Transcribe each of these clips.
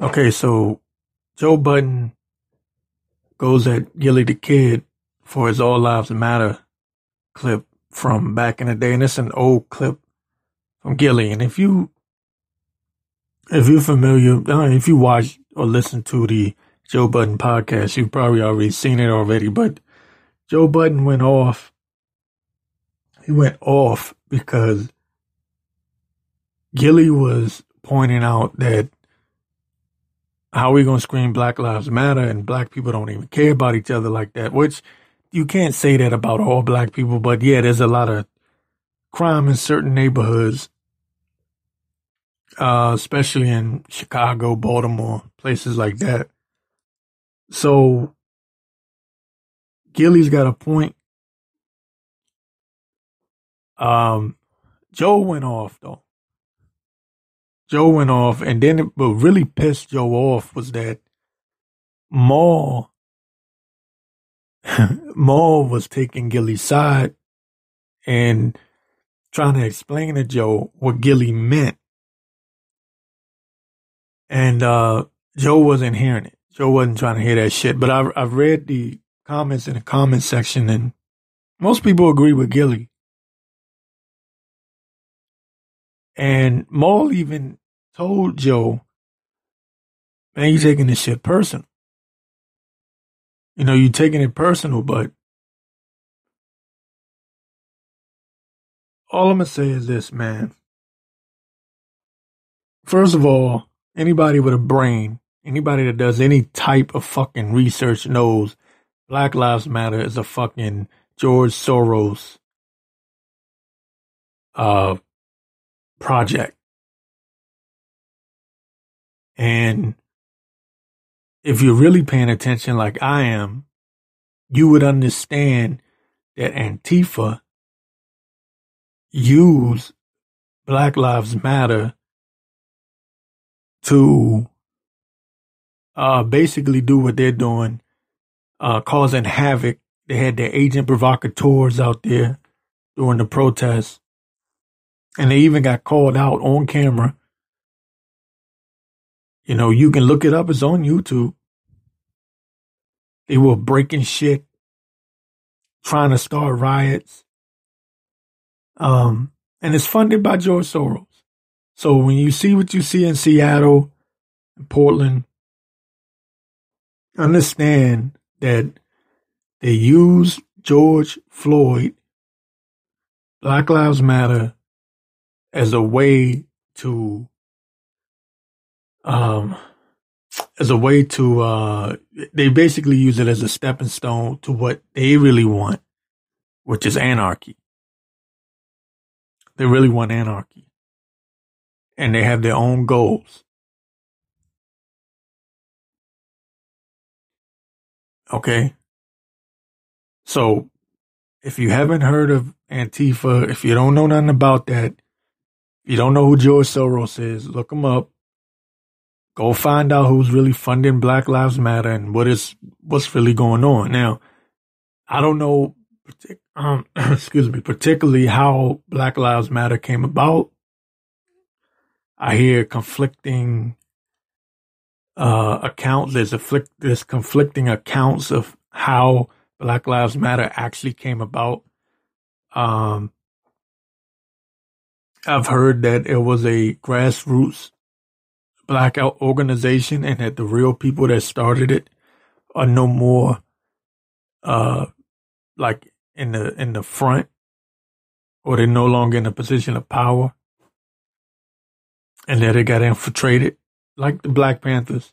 Okay, so Joe Budden goes at Gillie the Kid for his All Lives Matter clip from back in the day, and it's an old clip from Gillie. And if you if you're familiar, if you watch or listen to the Joe Budden podcast, you've probably already seen it already. But Joe Budden went off. He went off because Gillie was pointing out that how are we going to scream Black Lives Matter and black people don't even care about each other like that, which you can't say that about all black people, but yeah, there's a lot of crime in certain neighborhoods, uh, especially in Chicago, Baltimore, places like that. So Gillie's got a point. Um, Joe went off though. Joe went off, and then what really pissed Joe off was that Mal Mal was taking Gillie's side and trying to explain to Joe what Gillie meant. And uh, Joe wasn't hearing it. Joe wasn't trying to hear that shit. But I've, I've read the comments in the comment section, and most people agree with Gillie. And Mal even told Joe, man, you taking this shit personal. You know, you taking it personal, but all I'm gonna say is this, man. First of all, anybody with a brain, anybody that does any type of fucking research knows Black Lives Matter is a fucking George Soros uh project. And if you're really paying attention like I am, you would understand that Antifa use Black Lives Matter to uh, basically do what they're doing, uh, causing havoc. They had their agent provocateurs out there during the protests, and they even got called out on camera you know, you can look it up. It's on YouTube. They were breaking shit, trying to start riots. Um, and it's funded by George Soros. So when you see what you see in Seattle and Portland, understand that they use George Floyd, Black Lives Matter, as a way to um, as a way to, uh, they basically use it as a stepping stone to what they really want, which is anarchy. They really want anarchy. And they have their own goals. Okay. So if you haven't heard of Antifa, if you don't know nothing about that, if you don't know who George Soros is, look him up. Go find out who's really funding Black Lives Matter and what is what's really going on. Now, I don't know, um, excuse me, particularly how Black Lives Matter came about. I hear conflicting uh, accounts. There's there's conflicting accounts of how Black Lives Matter actually came about. Um, I've heard that it was a grassroots blackout organization and that the real people that started it are no more uh like in the in the front or they're no longer in a position of power and that it got infiltrated like the Black Panthers.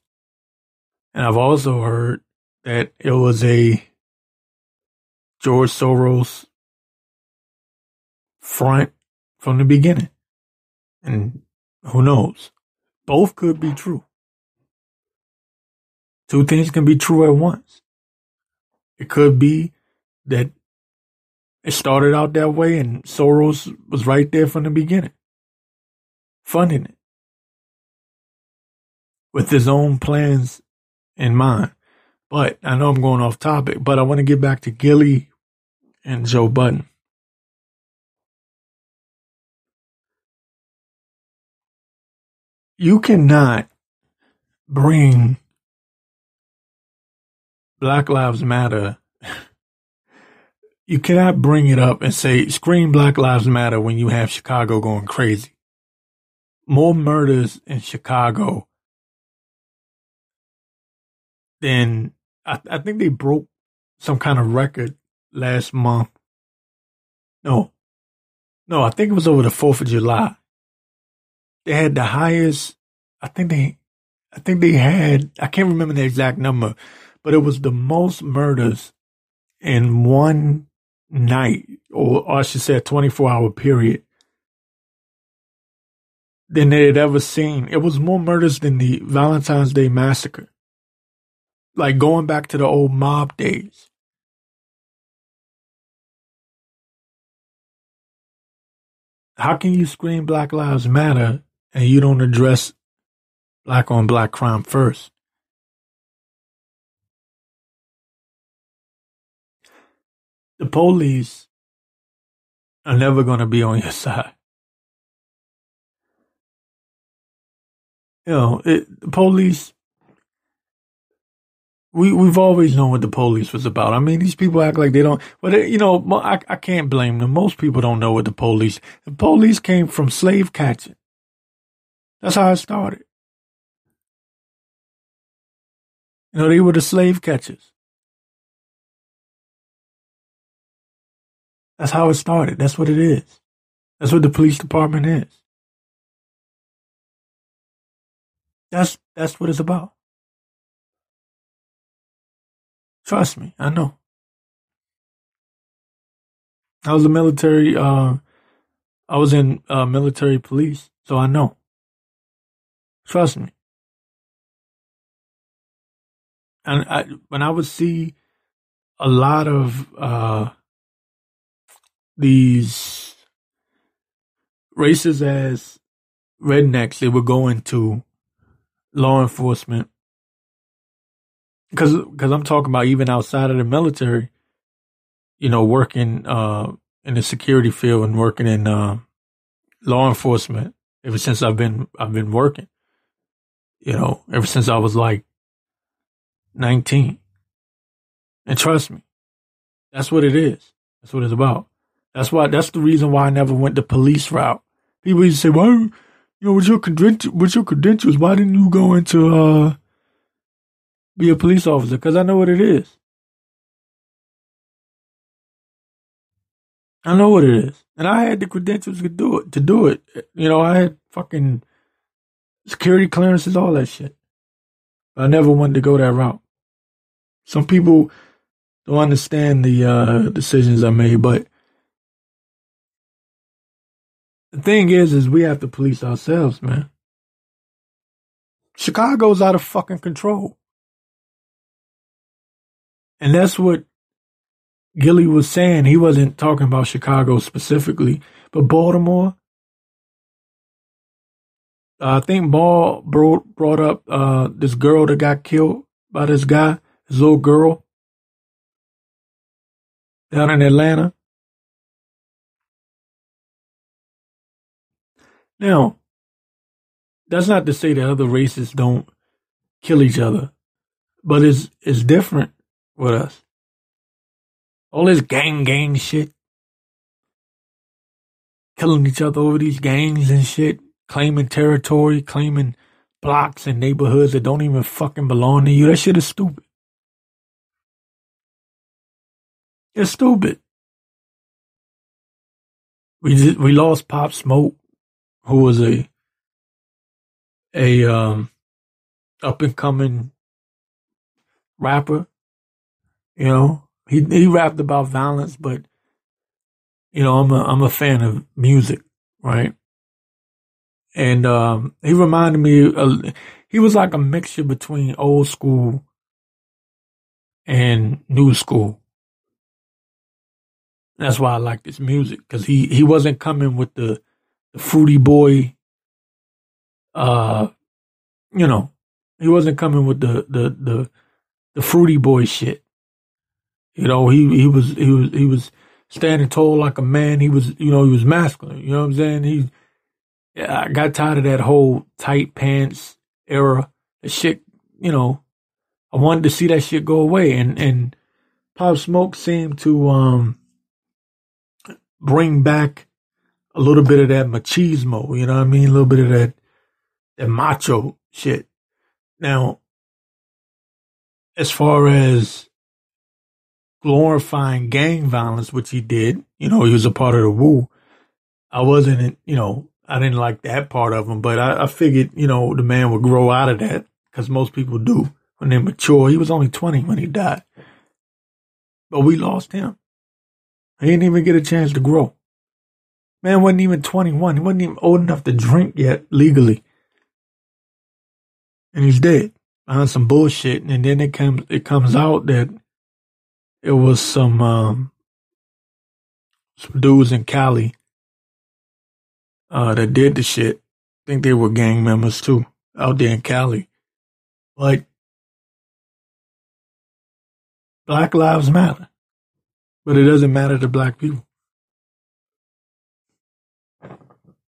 And I've also heard that it was a George Soros front from the beginning. And who knows? Both could be true. Two things can be true at once. It could be that it started out that way and Soros was right there from the beginning, funding it with his own plans in mind. But I know I'm going off topic, but I want to get back to Gillie and Joe Budden. You cannot bring Black Lives Matter. You cannot bring it up and say, scream Black Lives Matter when you have Chicago going crazy. More murders in Chicago than I, I think they broke some kind of record last month. No, no, I think it was over the 4th of July. They had the highest, I think they, I think they had, I can't remember the exact number, but it was the most murders in one night, or, or I should say a 24 hour period than they had ever seen. It was more murders than the Valentine's Day massacre. Like going back to the old mob days. How can you scream Black Lives Matter and you don't address black on black crime first? The police are never going to be on your side. You know, it, the police we we've always known what the police was about. I mean, these people act like they don't. But it, you know, I I can't blame them. Most people don't know what the police. The police came from slave catching. That's how it started. You know, they were the slave catchers. That's how it started. That's what it is. That's what the police department is. That's that's what it's about. Trust me, I know. I was a military. Uh, I was in uh, military police, so I know. Trust me. And I, when I would see a lot of uh, these racist as rednecks, they would go into law enforcement because because I'm talking about even outside of the military, you know, working uh, in the security field and working in uh, law enforcement ever since I've been I've been working. You know, ever since I was like 19. And trust me, that's what it is. That's what it's about. That's why that's the reason why I never went the police route. People used to say, "Why, you know, with your credentials, with your credentials, why didn't you go into uh be a police officer because I know what it is. I know what it is, and I had the credentials to do it. To do it, you know, I had fucking security clearances, all that shit. But I never wanted to go that route. Some people don't understand the uh, decisions I made, but the thing is, is we have to police ourselves, man. Chicago's out of fucking control. And that's what Gillie was saying. He wasn't talking about Chicago specifically, but Baltimore. Uh, I think Ball brought, brought up uh, this girl that got killed by this guy, this little girl down in Atlanta. Now, that's not to say that other races don't kill each other, but it's it's different with us. All this gang gang shit. Killing each other over these gangs and shit. Claiming territory, claiming blocks and neighborhoods that don't even fucking belong to you. That shit is stupid. It's stupid. We just, we lost Pop Smoke, who was a a um up and coming rapper you know, he he rapped about violence, but you know, I'm a I'm a fan of music, right? And um, he reminded me, of, he was like a mixture between old school and new school. That's why I like this music because he he wasn't coming with the the fruity boy, uh, you know, he wasn't coming with the the the the fruity boy shit. You know, he he was he was he was standing tall like a man. He was you know he was masculine. You know what I'm saying? He I got tired of that whole tight pants era. shit, you know, I wanted to see that shit go away. And, and Pop Smoke seemed to, um, bring back a little bit of that machismo, you know what I mean? A little bit of that, that macho shit. Now, as far as glorifying gang violence, which he did, you know, he was a part of the Woo. I wasn't, you know, I didn't like that part of him, but I, I figured, you know, the man would grow out of that because most people do when they mature. He was only 20 when he died. But we lost him. He didn't even get a chance to grow. Man wasn't even 21. He wasn't even old enough to drink yet legally. And he's dead behind some bullshit. And then it comes, it comes out that it was some, um, some dudes in Cali, uh, that did the shit. I think they were gang members too out there in Cali. But Black Lives Matter. But it doesn't matter to black people.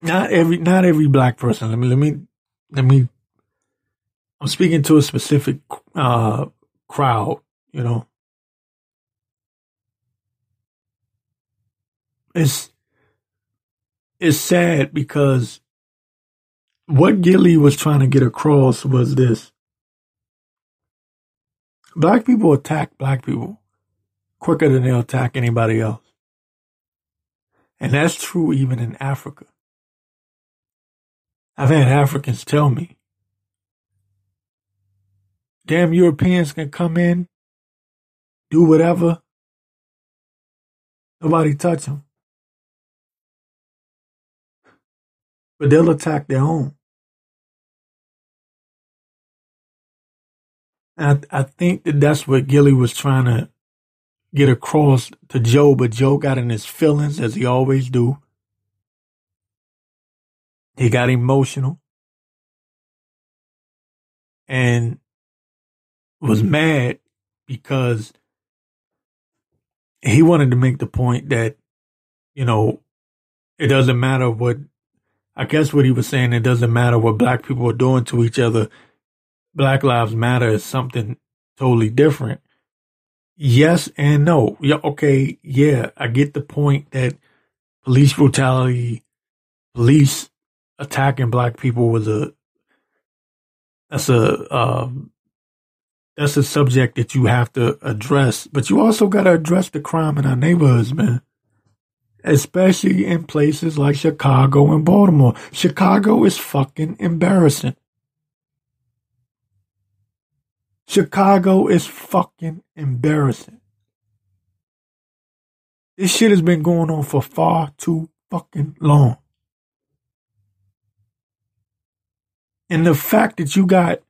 Not every not every black person. Let me let me let me I'm speaking to a specific uh crowd, you know. It's it's sad because what Gillie was trying to get across was this. Black people attack black people quicker than they'll attack anybody else. And that's true even in Africa. I've had Africans tell me, damn Europeans can come in, do whatever, nobody touch them. But they'll attack their own. And I, I think that that's what Gillie was trying to get across to Joe, but Joe got in his feelings as he always do. He got emotional and was mad because he wanted to make the point that, you know, it doesn't matter what, I guess what he was saying, it doesn't matter what black people are doing to each other. Black Lives Matter is something totally different. Yes and no. Yeah, okay, yeah, I get the point that police brutality, police attacking black people was a that's a um, that's a subject that you have to address, but you also got to address the crime in our neighborhoods, man. Especially in places like Chicago and Baltimore. Chicago is fucking embarrassing. Chicago is fucking embarrassing. This shit has been going on for far too fucking long. And the fact that you got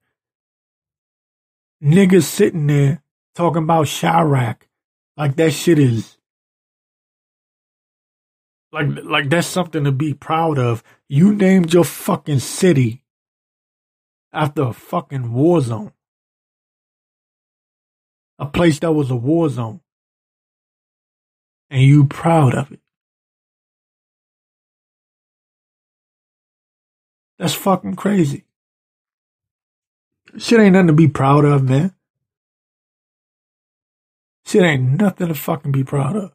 niggas sitting there talking about Chiraq like that shit is like like that's something to be proud of. You named your fucking city after a fucking war zone a place that was a war zone. And you proud of it. That's fucking crazy. Shit ain't nothing to be proud of, man. Shit ain't nothing to fucking be proud of.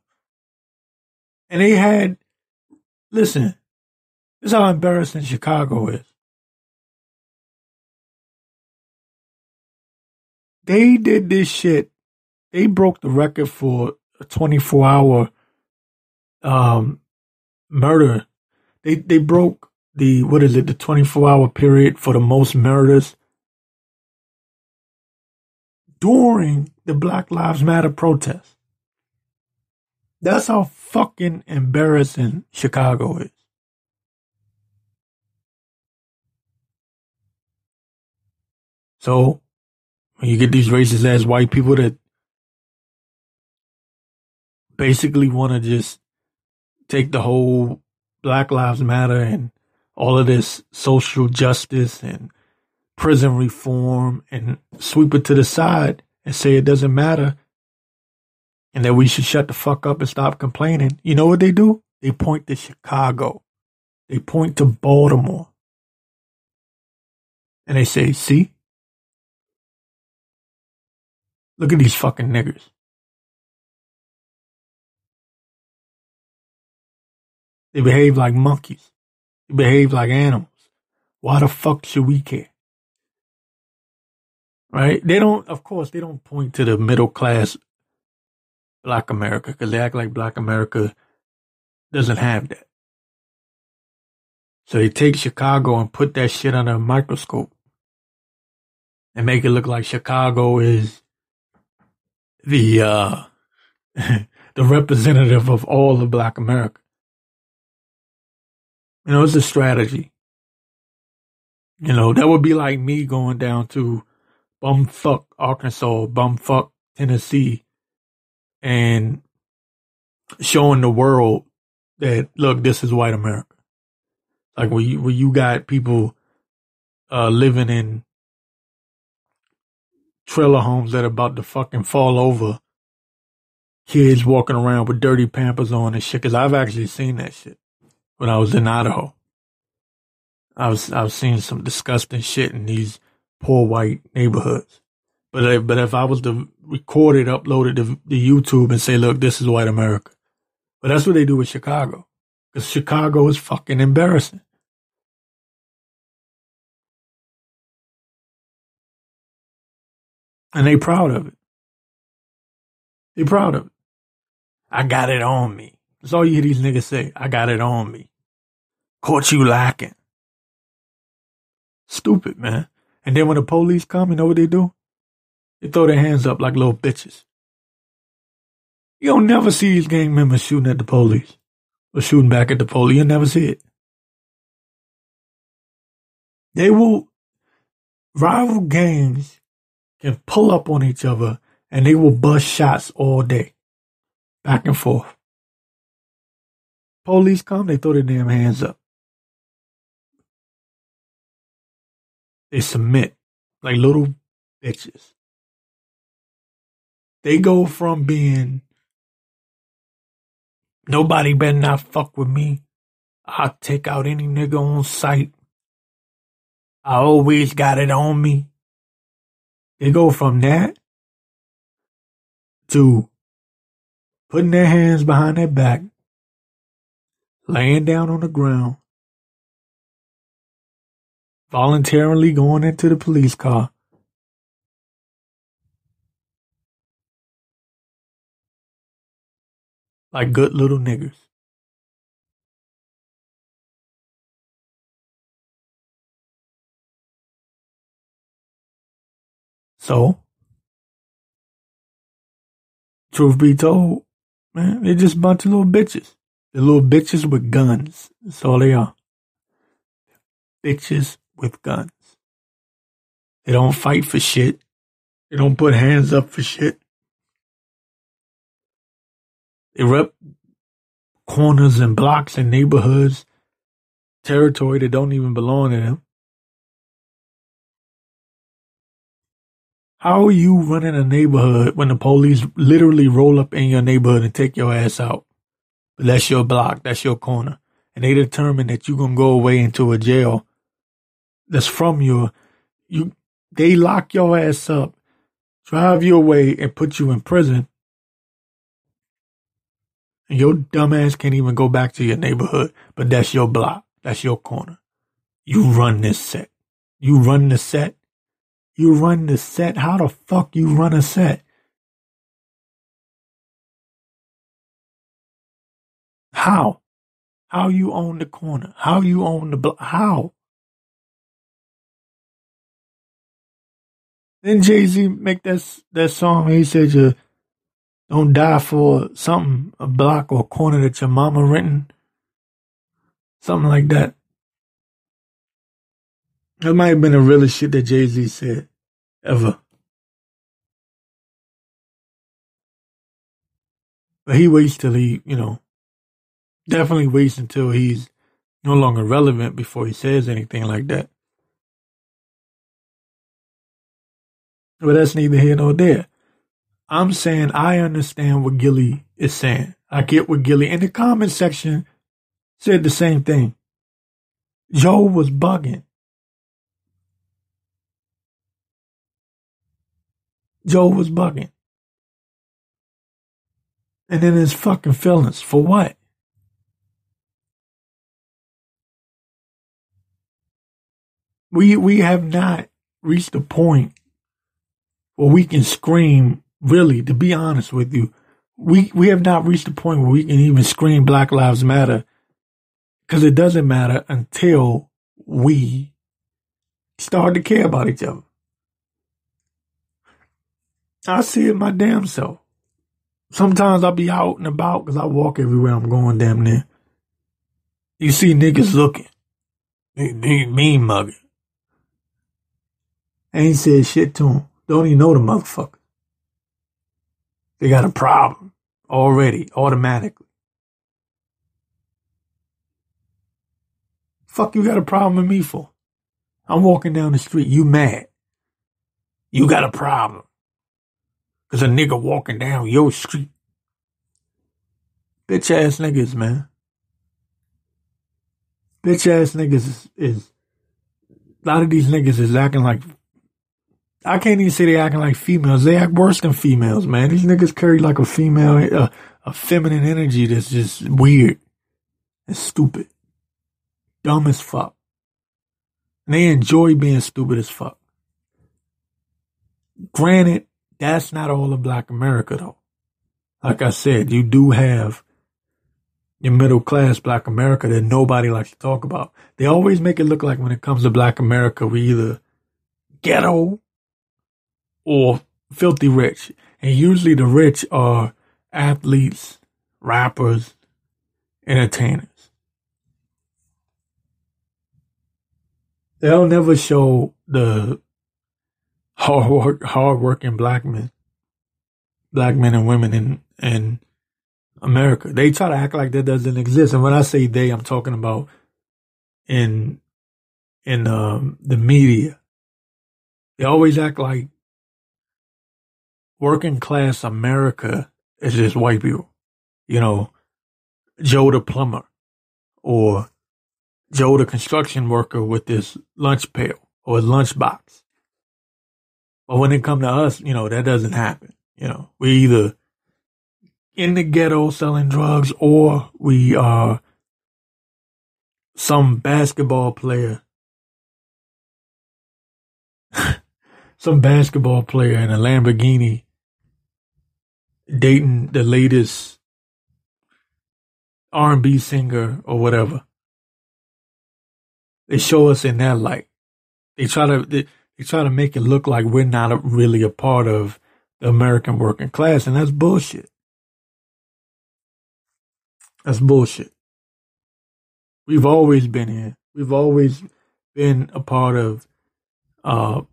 And they had, listen, this is how embarrassing Chicago is. They did this shit they broke the record for a 24 hour um, murder. They they broke the what is it the 24 hour period for the most murders during the Black Lives Matter protest. That's how fucking embarrassing Chicago is. So when you get these racist ass white people that basically want to just take the whole Black Lives Matter and all of this social justice and prison reform and sweep it to the side and say it doesn't matter and that we should shut the fuck up and stop complaining. You know what they do? They point to Chicago. They point to Baltimore. And they say, see, Look at these fucking niggers. They behave like monkeys. They behave like animals. Why the fuck should we care? Right? They don't, of course, they don't point to the middle class black America because they act like black America doesn't have that. So they take Chicago and put that shit under a microscope and make it look like Chicago is the uh the representative of all of black America. You know, it's a strategy. You know, that would be like me going down to bumfuck Arkansas, bumfuck Tennessee, and showing the world that look, this is white America. Like where you you got people uh living in trailer homes that are about to fucking fall over. Kids walking around with dirty pampers on and shit. Cause I've actually seen that shit when I was in Idaho. I was I've seen some disgusting shit in these poor white neighborhoods. But if, but if I was to record it, upload it to, to YouTube and say, look, this is white America. But that's what they do with Chicago. Because Chicago is fucking embarrassing. And they proud of it. They proud of it. I got it on me. That's all you hear these niggas say. I got it on me. Caught you lacking. Stupid, man. And then when the police come, you know what they do? They throw their hands up like little bitches. You don't never see these gang members shooting at the police or shooting back at the police. You'll never see it. They will, rival gangs can pull up on each other and they will bust shots all day, back and forth. Police come, they throw their damn hands up. They submit like little bitches. They go from being nobody better not fuck with me. I'll take out any nigga on sight. I always got it on me. They go from that to putting their hands behind their back, laying down on the ground, voluntarily going into the police car. Like good little niggers. So, truth be told, man, they're just a bunch of little bitches. They're little bitches with guns. That's all they are. Bitches with guns. They don't fight for shit. They don't put hands up for shit. They rep corners and blocks and neighborhoods, territory that don't even belong to them. How are you running a neighborhood when the police literally roll up in your neighborhood and take your ass out? But that's your block, that's your corner. And they determine that you're gonna go away into a jail that's from your you they lock your ass up, drive you away and put you in prison. Your dumbass can't even go back to your neighborhood, but that's your block. That's your corner. You run this set. You run the set you run the set. How the fuck you run a set? How? How you own the corner? How you own the block? How? Then Jay Z make that that song. He said you don't die for something a block or a corner that your mama renting, something like that. That might have been the realest shit that Jay Z said ever. But he waits till he, you know, definitely waits until he's no longer relevant before he says anything like that. But that's neither here nor there. I'm saying I understand what Gillie is saying. I get what Gillie in the comment section said the same thing. Joe was bugging. Joe was bugging. And then his fucking feelings. For what? We we have not reached a point where we can scream, really, to be honest with you, we we have not reached a point where we can even scream Black Lives Matter because it doesn't matter until we start to care about each other. I see it my damn self. Sometimes I'll be out and about because I walk everywhere I'm going damn near. You see niggas looking. They, they mean mugging. Ain't said shit to him. Don't even know the motherfucker. They got a problem already, automatically. Fuck you got a problem with me for? I'm walking down the street. You mad? You got a problem. Cause a nigga walking down your street. Bitch ass niggas, man. Bitch ass niggas is, is a lot of these niggas is acting like I can't even say they acting like females. They act worse than females, man. These niggas carry like a female, uh, a feminine energy that's just weird and stupid, dumb as fuck. And they enjoy being stupid as fuck. Granted, that's not all of black America though. Like I said, you do have your middle class black America that nobody likes to talk about. They always make it look like when it comes to black America, we either ghetto or filthy rich. And usually the rich are athletes, rappers, entertainers. They'll never show the hard work, hard working black men, black men and women in, in America. They try to act like that doesn't exist. And when I say they, I'm talking about in, in, um, the media. They always act like working class America is just white people. You know, Joe the plumber or Joe the construction worker with this lunch pail or his lunch box. But when it come to us, you know, that doesn't happen. You know, we either in the ghetto selling drugs or we are some basketball player some basketball player in a Lamborghini dating the latest R&B singer or whatever. They show us in that light. They try to they, they try to make it look like we're not a, really a part of the American working class, and that's bullshit. That's bullshit. We've always been here. We've always been a part of uh,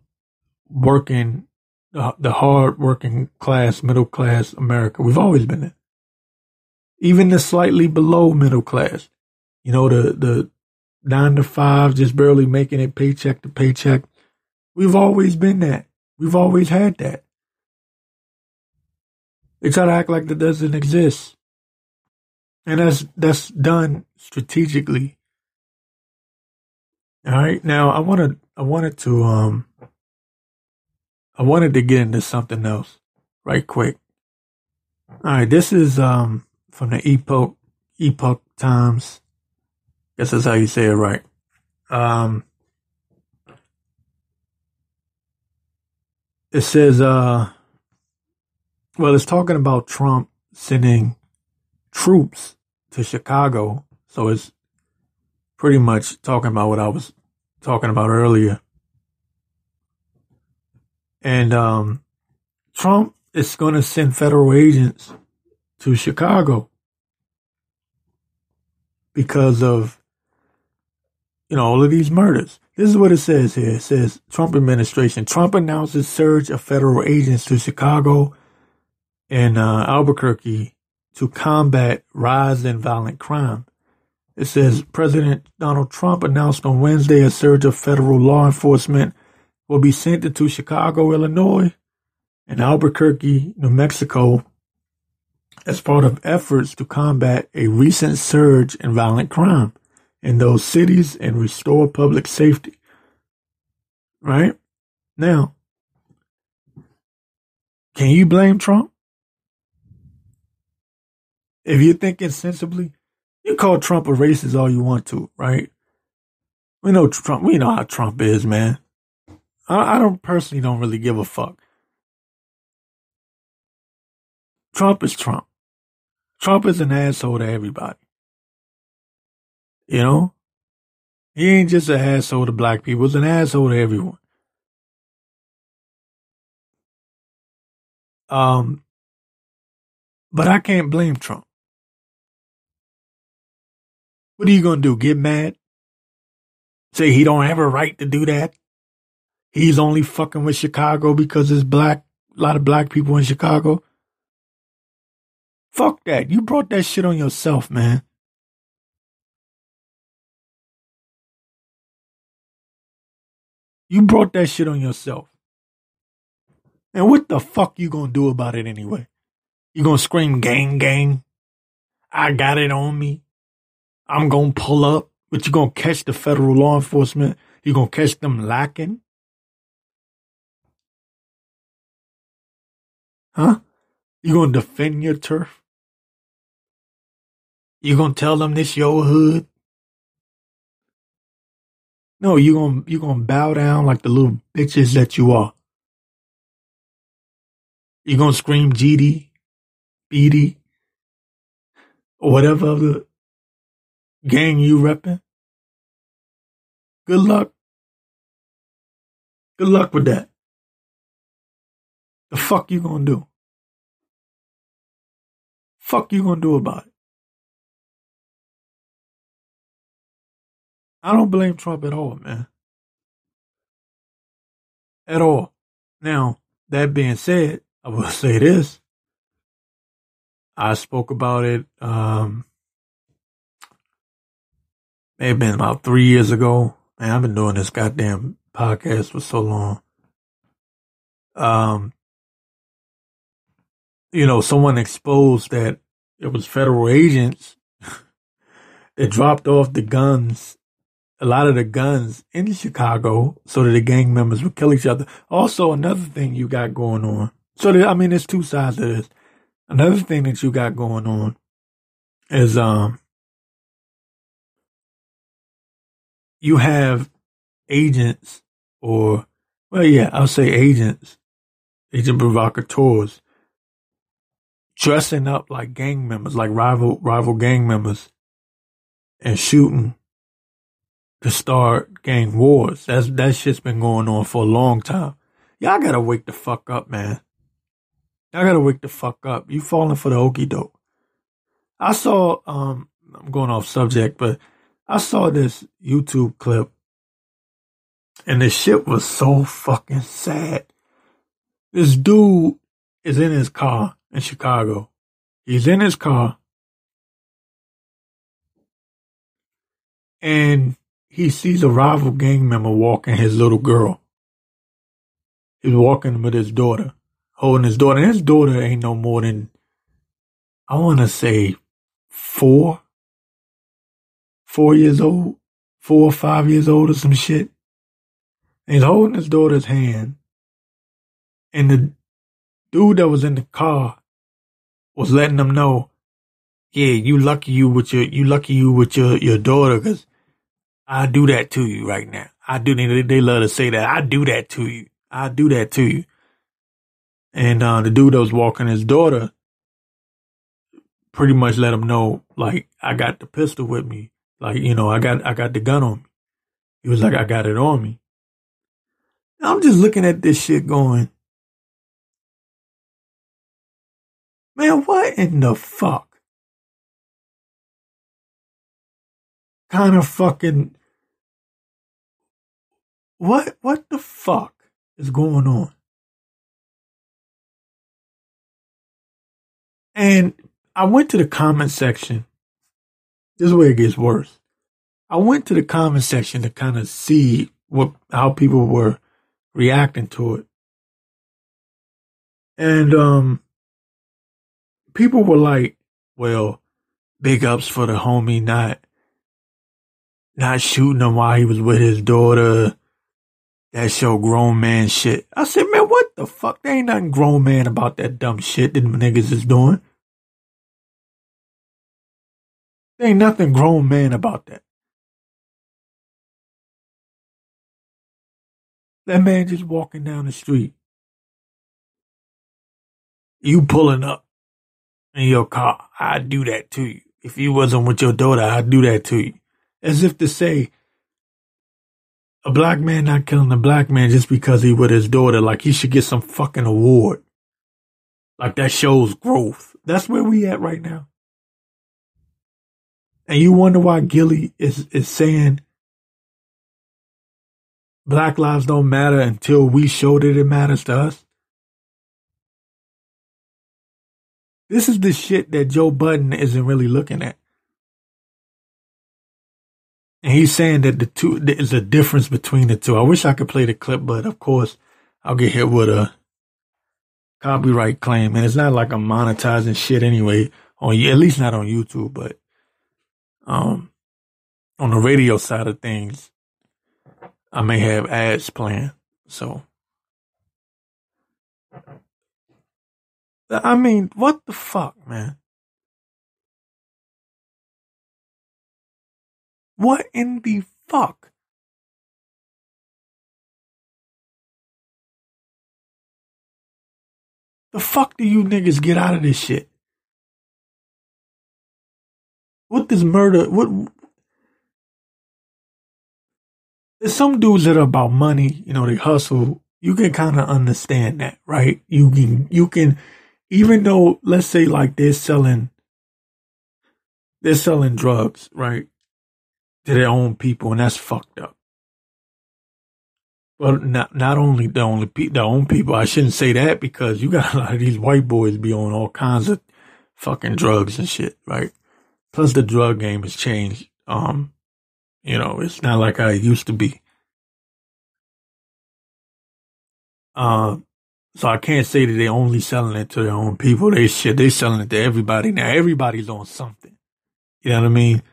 working the, the hard working class, middle class America. We've always been there. Even the slightly below middle class, you know, the, the nine to five, just barely making it paycheck to paycheck. We've always been that. We've always had that. They try to act like that doesn't exist. And that's, that's done strategically. All right. Now I want to, I wanted to, um, I wanted to get into something else right quick. All right, this is um from the Epoch Epoch Times. Guess that's how you say it right. Um it says uh well it's talking about Trump sending troops to Chicago. So it's pretty much talking about what I was talking about earlier. And um, Trump is going to send federal agents to Chicago because of you know all of these murders. This is what it says here. It says Trump administration. Trump announces surge of federal agents to Chicago and uh, Albuquerque to combat rise in violent crime. It says President Donald Trump announced on Wednesday a surge of federal law enforcement will be sent to Chicago, Illinois, and Albuquerque, New Mexico, as part of efforts to combat a recent surge in violent crime in those cities and restore public safety. Right? Now, Can you blame Trump? If you're thinking sensibly, you call Trump a racist all you want to, right? We know Trump. We know how Trump is, man. I, I don't personally don't really give a fuck. Trump is Trump. Trump is an asshole to everybody. You know? He ain't just an asshole to black people, he's an asshole to everyone. Um, but I can't blame Trump. What are you gonna do? Get mad? Say he don't have a right to do that? He's only fucking with Chicago because there's black, a lot of black people in Chicago. Fuck that. You brought that shit on yourself, man. You brought that shit on yourself. And what the fuck you gonna do about it anyway? You gonna scream gang gang? I got it on me. I'm gonna pull up, but you gonna catch the federal law enforcement. You gonna catch them lacking? Huh? You gonna defend your turf? You gonna tell them this your hood? No, you gonna you gonna bow down like the little bitches that you are. You gonna scream GD, BD, or whatever other gang you repping. Good luck. Good luck with that. The fuck you gonna do? Fuck you gonna do about it? I don't blame Trump at all, man. At all. Now, that being said, I will say this. I spoke about it, um, may have been about three years ago. Man, I've been doing this goddamn podcast for so long. Um, you know, someone exposed that it was federal agents that dropped off the guns a lot of the guns in Chicago so that the gang members would kill each other. Also, another thing you got going on. So, that, I mean, there's two sides to this. Another thing that you got going on is, um, you have agents or, well, yeah, I'll say agents, agent provocateurs dressing up like gang members, like rival, rival gang members and shooting to start gang wars. That's that shit's been going on for a long time. Y'all gotta wake the fuck up, man. Y'all gotta wake the fuck up. You falling for the okey doke. I saw um I'm going off subject, but I saw this YouTube clip and the shit was so fucking sad. This dude is in his car in Chicago. He's in his car and he sees a rival gang member walking his little girl. He's walking with his daughter, holding his daughter. And his daughter ain't no more than, I want to say, four, four years old, four or five years old or some shit. And he's holding his daughter's hand. And the dude that was in the car was letting them know, yeah, you lucky you with your, you lucky you with your, your daughter because I do that to you right now. I do. They, they love to say that. I do that to you. I do that to you. And uh, the dude that was walking his daughter pretty much let him know, like, I got the pistol with me. Like, you know, I got I got the gun on me. He was like, I got it on me. I'm just looking at this shit going, man, what in the fuck? Kind of fucking what what the fuck is going on? And I went to the comment section. This is where it gets worse. I went to the comment section to kind of see what how people were reacting to it. And um people were like, well, big ups for the homie not not shooting him while he was with his daughter that show grown man shit. I said, man, what the fuck? There ain't nothing grown man about that dumb shit that niggas is doing. There ain't nothing grown man about that. That man just walking down the street. You pulling up in your car. I'd do that to you. If you wasn't with your daughter, I'd do that to you. As if to say, a black man not killing a black man just because he with his daughter, like he should get some fucking award. Like that shows growth. That's where we at right now. And you wonder why Gillie is, is saying black lives don't matter until we show that it matters to us? This is the shit that Joe Budden isn't really looking at. And he's saying that the two, there's a difference between the two. I wish I could play the clip, but of course I'll get hit with a copyright claim. And it's not like I'm monetizing shit anyway on, at least not on YouTube, but, um, on the radio side of things, I may have ads playing. So, I mean, what the fuck, man? What in the fuck? The fuck do you niggas get out of this shit? What does murder, what, there's some dudes that are about money, you know, they hustle. You can kind of understand that, right? You can, you can, even though, let's say like they're selling, they're selling drugs, right? to their own people, and that's fucked up. Well, not not only the only pe- the own people. I shouldn't say that because you got a lot of these white boys be on all kinds of fucking drugs and shit, right? Plus, the drug game has changed. Um, you know, it's not like I used to be. Uh, so I can't say that they're only selling it to their own people. They shit, they selling it to everybody now. Everybody's on something. You know what I mean?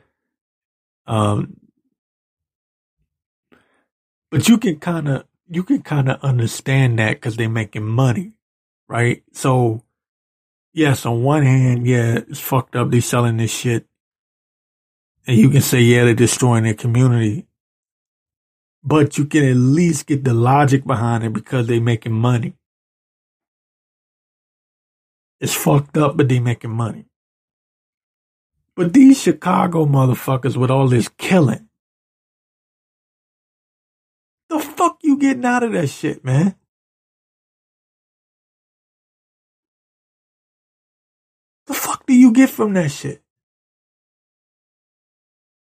Um, but you can kind of you can kind of understand that because they're making money, right? So, yes, on one hand, yeah, it's fucked up. They're selling this shit, and you can say, yeah, they're destroying their community. But you can at least get the logic behind it because they're making money. It's fucked up, but they're making money. But these Chicago motherfuckers with all this killing, the fuck you getting out of that shit, man? The fuck do you get from that shit?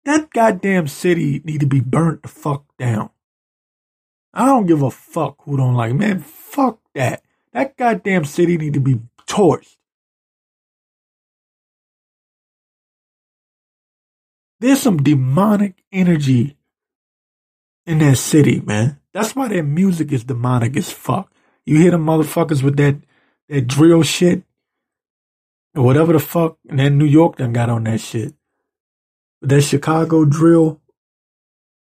That goddamn city need to be burnt the fuck down. I don't give a fuck who don't like, man, fuck that. That goddamn city need to be torched. There's some demonic energy in that city, man. That's why their music is demonic as fuck. You hear the motherfuckers with that that drill shit or whatever the fuck, and then New York done got on that shit. But that Chicago drill,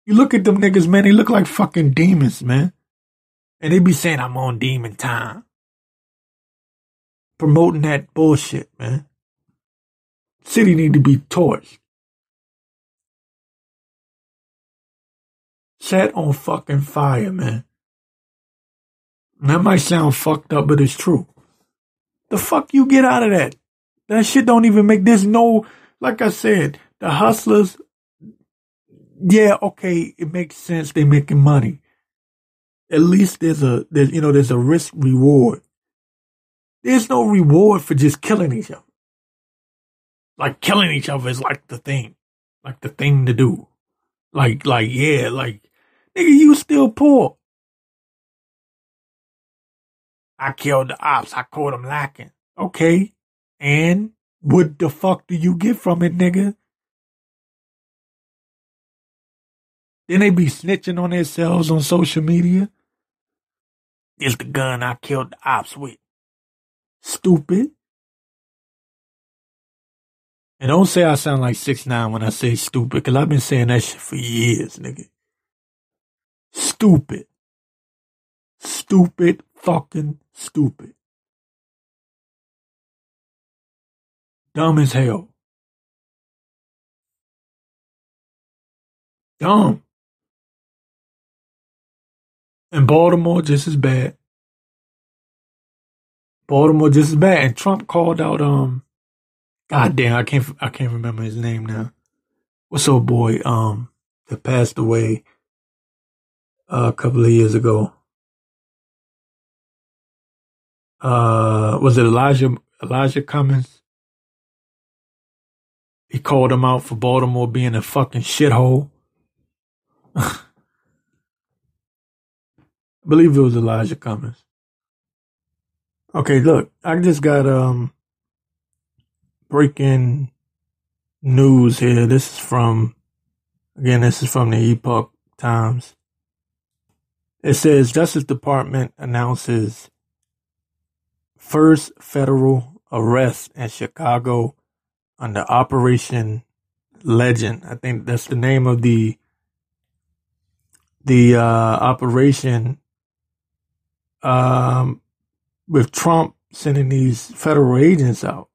you look at them niggas, man, they look like fucking demons, man. And they be saying I'm on demon time. Promoting that bullshit, man. City need to be torched. set on fucking fire, man. That might sound fucked up, but it's true. The fuck you get out of that? That shit don't even make, there's no, like I said, the hustlers, yeah, okay, it makes sense. They making money. At least there's a, there's, you know, there's a risk reward. There's no reward for just killing each other. Like killing each other is like the thing, like the thing to do. Like, like, yeah, like, nigga, you still poor. I killed the ops. I caught them lacking. Okay. And what the fuck do you get from it, nigga? Then they be snitching on themselves on social media. It's the gun I killed the ops with. Stupid. And don't say I sound like six nine when I say stupid, cause I've been saying that shit for years, nigga. Stupid. Stupid, fucking stupid. Dumb as hell. Dumb. And Baltimore just as bad. Baltimore just as bad. And Trump called out um God damn, I can't I can't remember his name now. What's up boy um that passed away uh, a couple of years ago. Uh was it Elijah Elijah Cummings? He called him out for Baltimore being a fucking shithole. I believe it was Elijah Cummings. Okay, look, I just got um breaking news here. This is from again, this is from the Epoch Times. It says Justice Department announces first federal arrest in Chicago under Operation Legend. I think that's the name of the the uh, operation um, with Trump sending these federal agents out.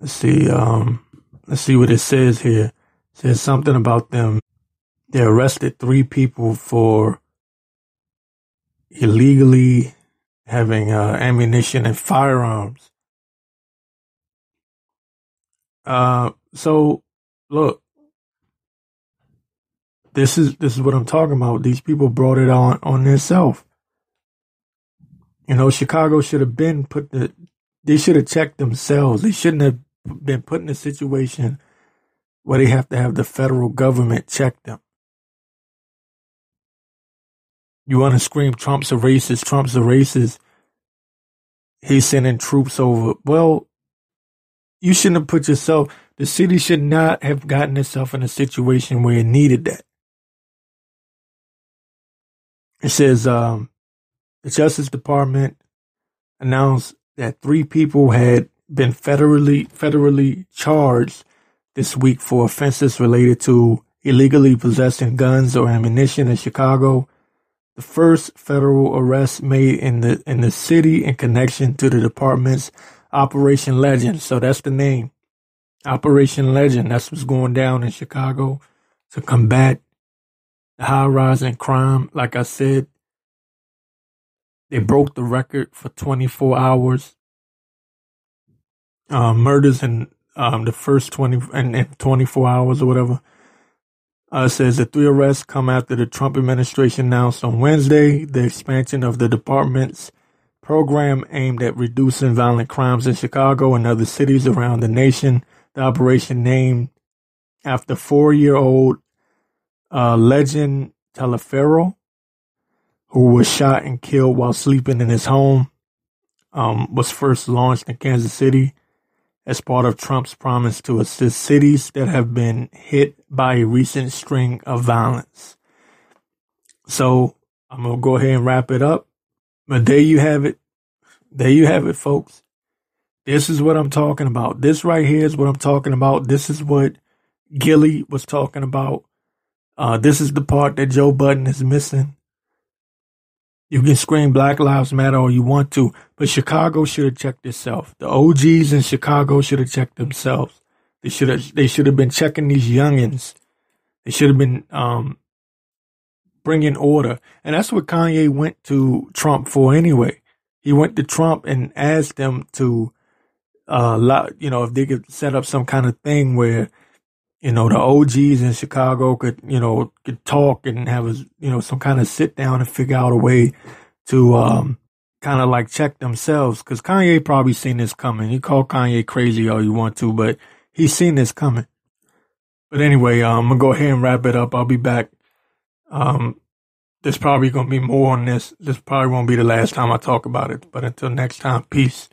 Let's see. Um, let's see what it says here. It says something about them. They arrested three people for illegally having uh, ammunition and firearms. Uh, so look, this is this is what I'm talking about. These people brought it on on themselves. You know, Chicago should have been put the. They should have checked themselves. They shouldn't have been put in a situation where they have to have the federal government check them. You want to scream Trump's a racist, Trump's a racist. He's sending troops over. Well, you shouldn't have put yourself, the city should not have gotten itself in a situation where it needed that. It says, um, the Justice Department announced that three people had been federally federally charged this week for offenses related to illegally possessing guns or ammunition in Chicago. The first federal arrest made in the in the city in connection to the department's Operation Legend. So that's the name. Operation Legend. That's what's going down in Chicago to combat the high rising crime. Like I said, they broke the record for 24 hours uh, murders in um, the first 20 and, and 24 hours or whatever. Uh, says the three arrests come after the Trump administration announced on Wednesday the expansion of the department's program aimed at reducing violent crimes in Chicago and other cities around the nation. The operation named after four-year-old uh, LeGend Taliferro, who was shot and killed while sleeping in his home, um, was first launched in Kansas City as part of Trump's promise to assist cities that have been hit by a recent string of violence. So I'm going to go ahead and wrap it up. But there you have it. There you have it, folks. This is what I'm talking about. This right here is what I'm talking about. This is what Gillie was talking about. Uh, this is the part that Joe Budden is missing. You can scream Black Lives Matter all you want to, but Chicago should have checked itself. The OGs in Chicago should have checked themselves. They should have they should have been checking these youngins. They should have been um, bringing order, and that's what Kanye went to Trump for anyway. He went to Trump and asked them to, uh, you know, if they could set up some kind of thing where you know, the OGs in Chicago could, you know, could talk and have a, you know, some kind of sit down and figure out a way to, um, kind of like check themselves. Cause Kanye probably seen this coming. You call Kanye crazy all you want to, but he's seen this coming. But anyway, um, I'm gonna go ahead and wrap it up. I'll be back. Um, there's probably gonna be more on this. This probably won't be the last time I talk about it. But until next time, peace.